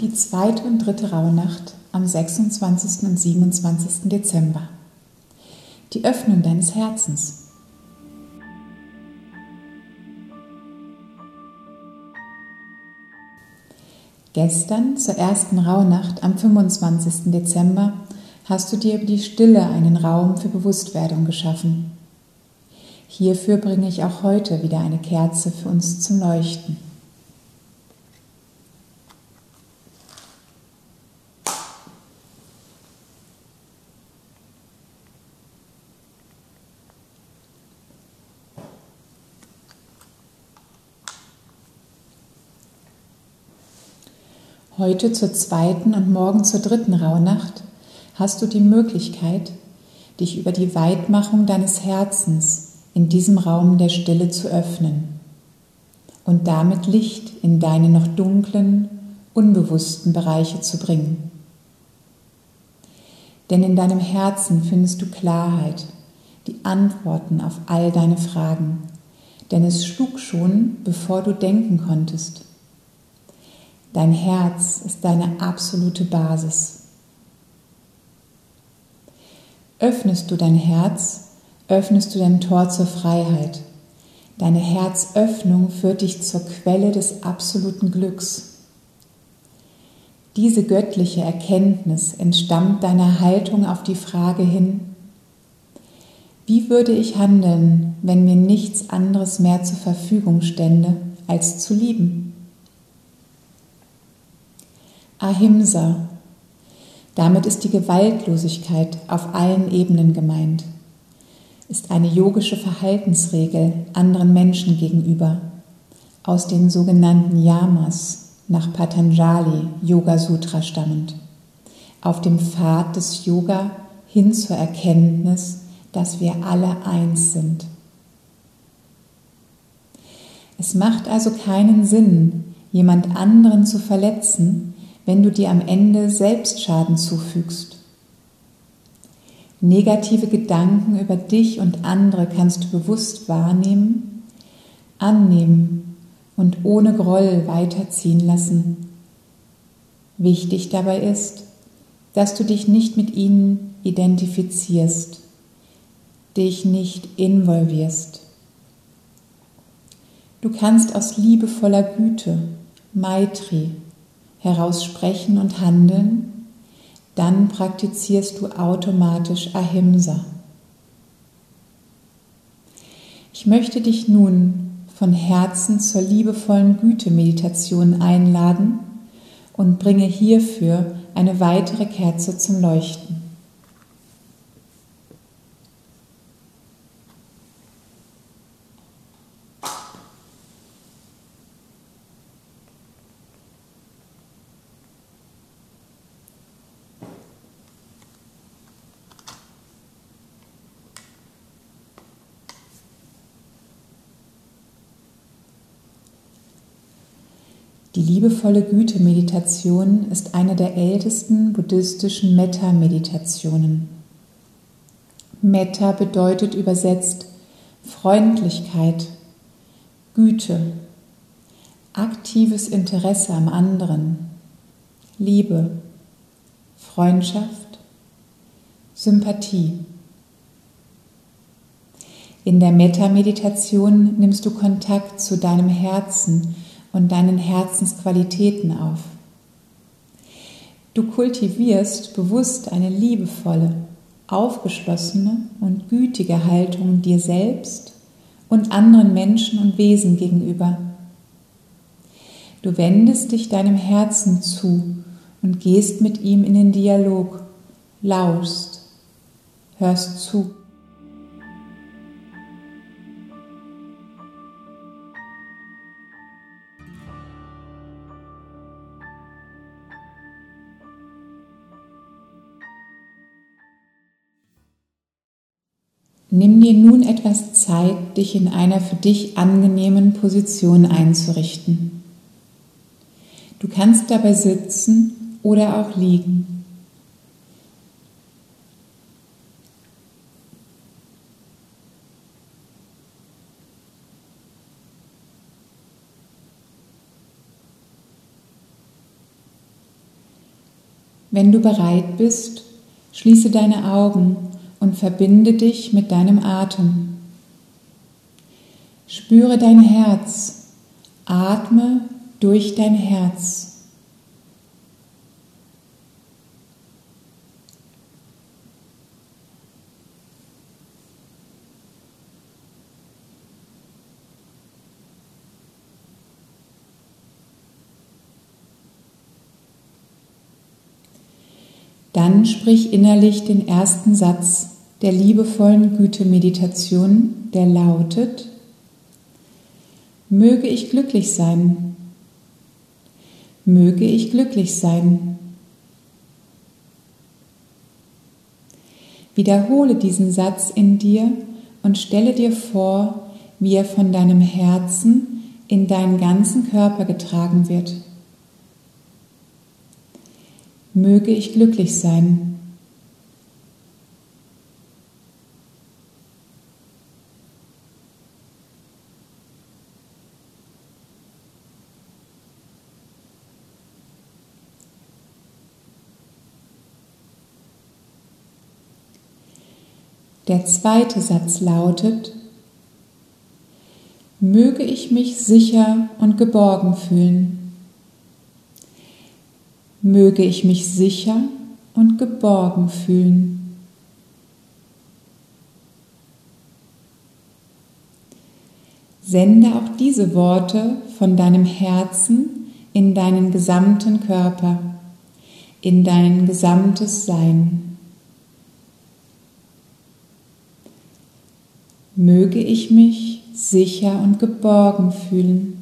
Die zweite und dritte Rauhnacht am 26. und 27. Dezember. Die Öffnung deines Herzens. Gestern zur ersten Rauhnacht am 25. Dezember hast du dir über die Stille einen Raum für Bewusstwerdung geschaffen. Hierfür bringe ich auch heute wieder eine Kerze für uns zum Leuchten. Heute zur zweiten und morgen zur dritten Rauhnacht hast du die Möglichkeit, dich über die Weitmachung deines Herzens in diesem Raum der Stille zu öffnen und damit Licht in deine noch dunklen, unbewussten Bereiche zu bringen. Denn in deinem Herzen findest du Klarheit, die Antworten auf all deine Fragen, denn es schlug schon, bevor du denken konntest. Dein Herz ist deine absolute Basis. Öffnest du dein Herz, öffnest du dein Tor zur Freiheit. Deine Herzöffnung führt dich zur Quelle des absoluten Glücks. Diese göttliche Erkenntnis entstammt deiner Haltung auf die Frage hin, wie würde ich handeln, wenn mir nichts anderes mehr zur Verfügung stände, als zu lieben? Ahimsa. Damit ist die Gewaltlosigkeit auf allen Ebenen gemeint. Ist eine yogische Verhaltensregel anderen Menschen gegenüber aus den sogenannten Yamas nach Patanjali Yoga Sutra stammend. Auf dem Pfad des Yoga hin zur Erkenntnis, dass wir alle eins sind. Es macht also keinen Sinn, jemand anderen zu verletzen, wenn du dir am Ende selbst Schaden zufügst. Negative Gedanken über dich und andere kannst du bewusst wahrnehmen, annehmen und ohne Groll weiterziehen lassen. Wichtig dabei ist, dass du dich nicht mit ihnen identifizierst, dich nicht involvierst. Du kannst aus liebevoller Güte, Maitri, heraus sprechen und handeln, dann praktizierst du automatisch Ahimsa. Ich möchte dich nun von Herzen zur liebevollen Güte-Meditation einladen und bringe hierfür eine weitere Kerze zum Leuchten. Die liebevolle Güte-Meditation ist eine der ältesten buddhistischen Metta-Meditationen. Metta bedeutet übersetzt Freundlichkeit, Güte, aktives Interesse am anderen, Liebe, Freundschaft, Sympathie. In der Metta-Meditation nimmst du Kontakt zu deinem Herzen und deinen Herzensqualitäten auf. Du kultivierst bewusst eine liebevolle, aufgeschlossene und gütige Haltung dir selbst und anderen Menschen und Wesen gegenüber. Du wendest dich deinem Herzen zu und gehst mit ihm in den Dialog, lauschst, hörst zu. Nimm dir nun etwas Zeit, dich in einer für dich angenehmen Position einzurichten. Du kannst dabei sitzen oder auch liegen. Wenn du bereit bist, schließe deine Augen und verbinde dich mit deinem Atem. Spüre dein Herz, atme durch dein Herz. Dann sprich innerlich den ersten Satz der liebevollen Güte-Meditation, der lautet, Möge ich glücklich sein. Möge ich glücklich sein. Wiederhole diesen Satz in dir und stelle dir vor, wie er von deinem Herzen in deinen ganzen Körper getragen wird. Möge ich glücklich sein. Der zweite Satz lautet, möge ich mich sicher und geborgen fühlen. Möge ich mich sicher und geborgen fühlen. Sende auch diese Worte von deinem Herzen in deinen gesamten Körper, in dein gesamtes Sein. Möge ich mich sicher und geborgen fühlen.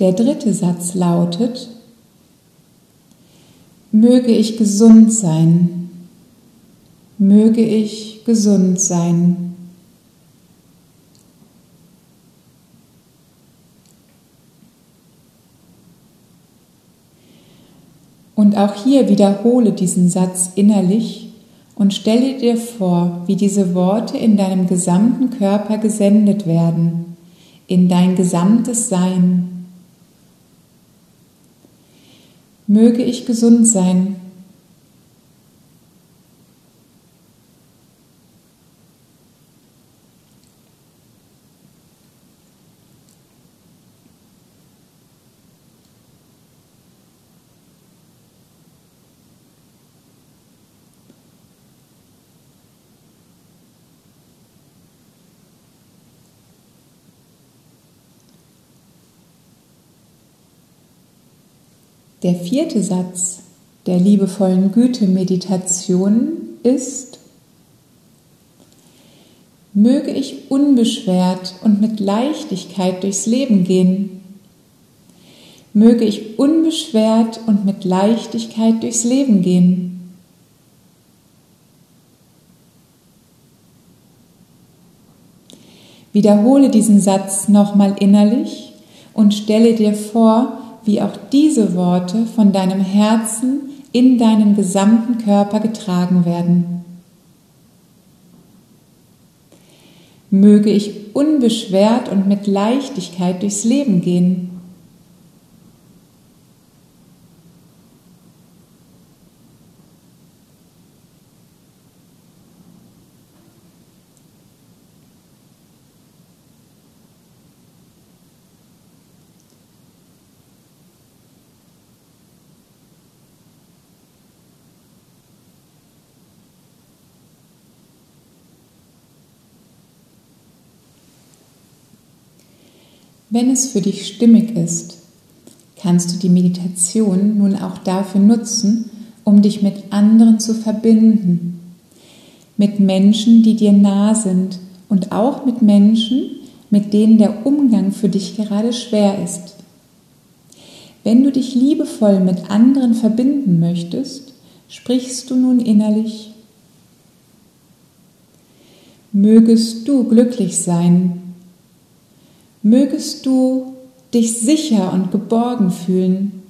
Der dritte Satz lautet, Möge ich gesund sein. Möge ich gesund sein. Und auch hier wiederhole diesen Satz innerlich und stelle dir vor, wie diese Worte in deinem gesamten Körper gesendet werden, in dein gesamtes Sein. Möge ich gesund sein. Der vierte Satz der liebevollen Güte-Meditation ist, möge ich unbeschwert und mit Leichtigkeit durchs Leben gehen. Möge ich unbeschwert und mit Leichtigkeit durchs Leben gehen. Wiederhole diesen Satz nochmal innerlich und stelle dir vor, wie auch diese Worte von deinem Herzen in deinen gesamten Körper getragen werden. Möge ich unbeschwert und mit Leichtigkeit durchs Leben gehen. Wenn es für dich stimmig ist, kannst du die Meditation nun auch dafür nutzen, um dich mit anderen zu verbinden. Mit Menschen, die dir nah sind und auch mit Menschen, mit denen der Umgang für dich gerade schwer ist. Wenn du dich liebevoll mit anderen verbinden möchtest, sprichst du nun innerlich. Mögest du glücklich sein Mögest du dich sicher und geborgen fühlen.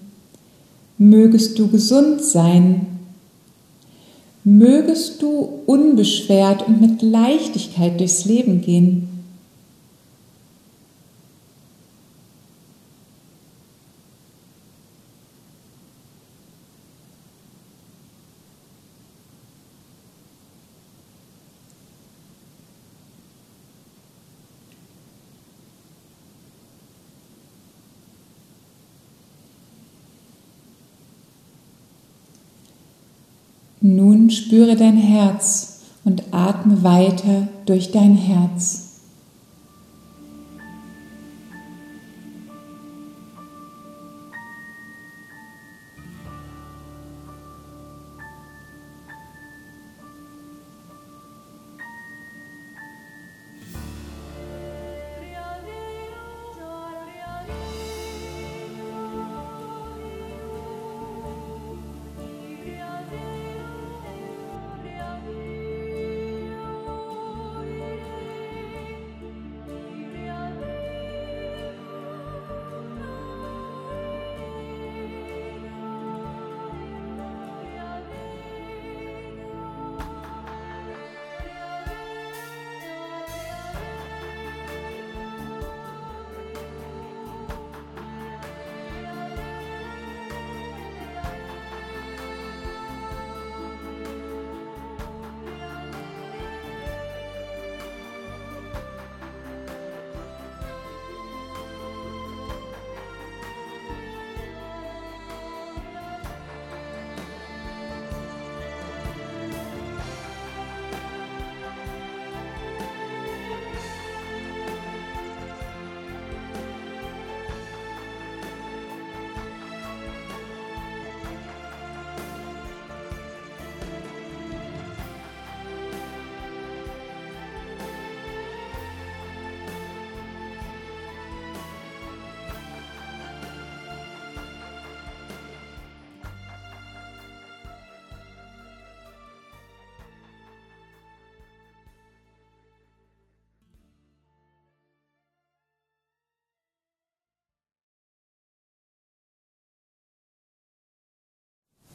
Mögest du gesund sein. Mögest du unbeschwert und mit Leichtigkeit durchs Leben gehen. Nun spüre dein Herz und atme weiter durch dein Herz.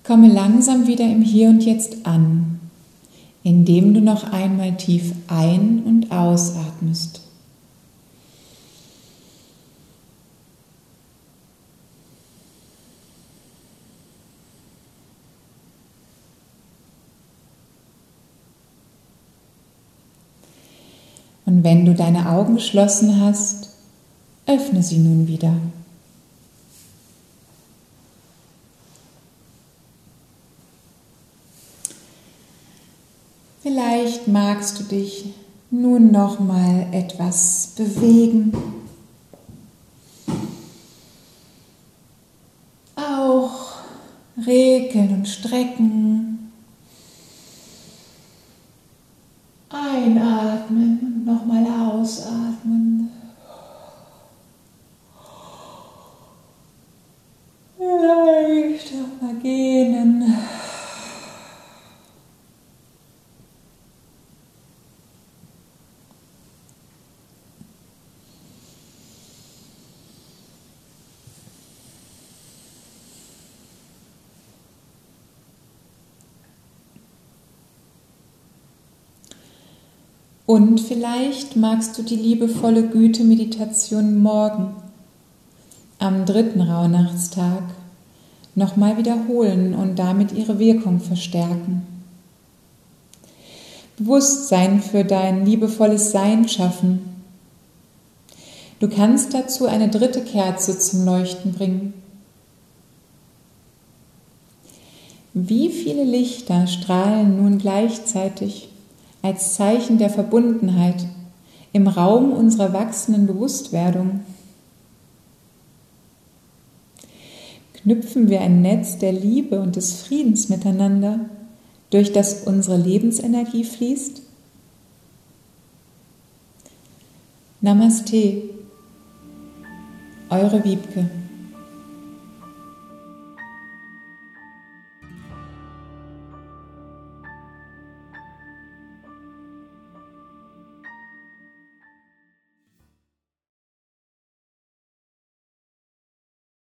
Komme langsam wieder im Hier und Jetzt an, indem du noch einmal tief ein- und ausatmest. Und wenn du deine Augen geschlossen hast, öffne sie nun wieder. Vielleicht magst du dich nun noch mal etwas bewegen. Auch regeln und strecken. Einatmen und nochmal ausatmen. Leicht nochmal gehen. Und vielleicht magst du die liebevolle Güte-Meditation morgen, am dritten Rauhnachtstag, nochmal wiederholen und damit ihre Wirkung verstärken. Bewusstsein für dein liebevolles Sein schaffen. Du kannst dazu eine dritte Kerze zum Leuchten bringen. Wie viele Lichter strahlen nun gleichzeitig als Zeichen der Verbundenheit im Raum unserer wachsenden Bewusstwerdung. Knüpfen wir ein Netz der Liebe und des Friedens miteinander, durch das unsere Lebensenergie fließt? Namaste, eure Wiebke.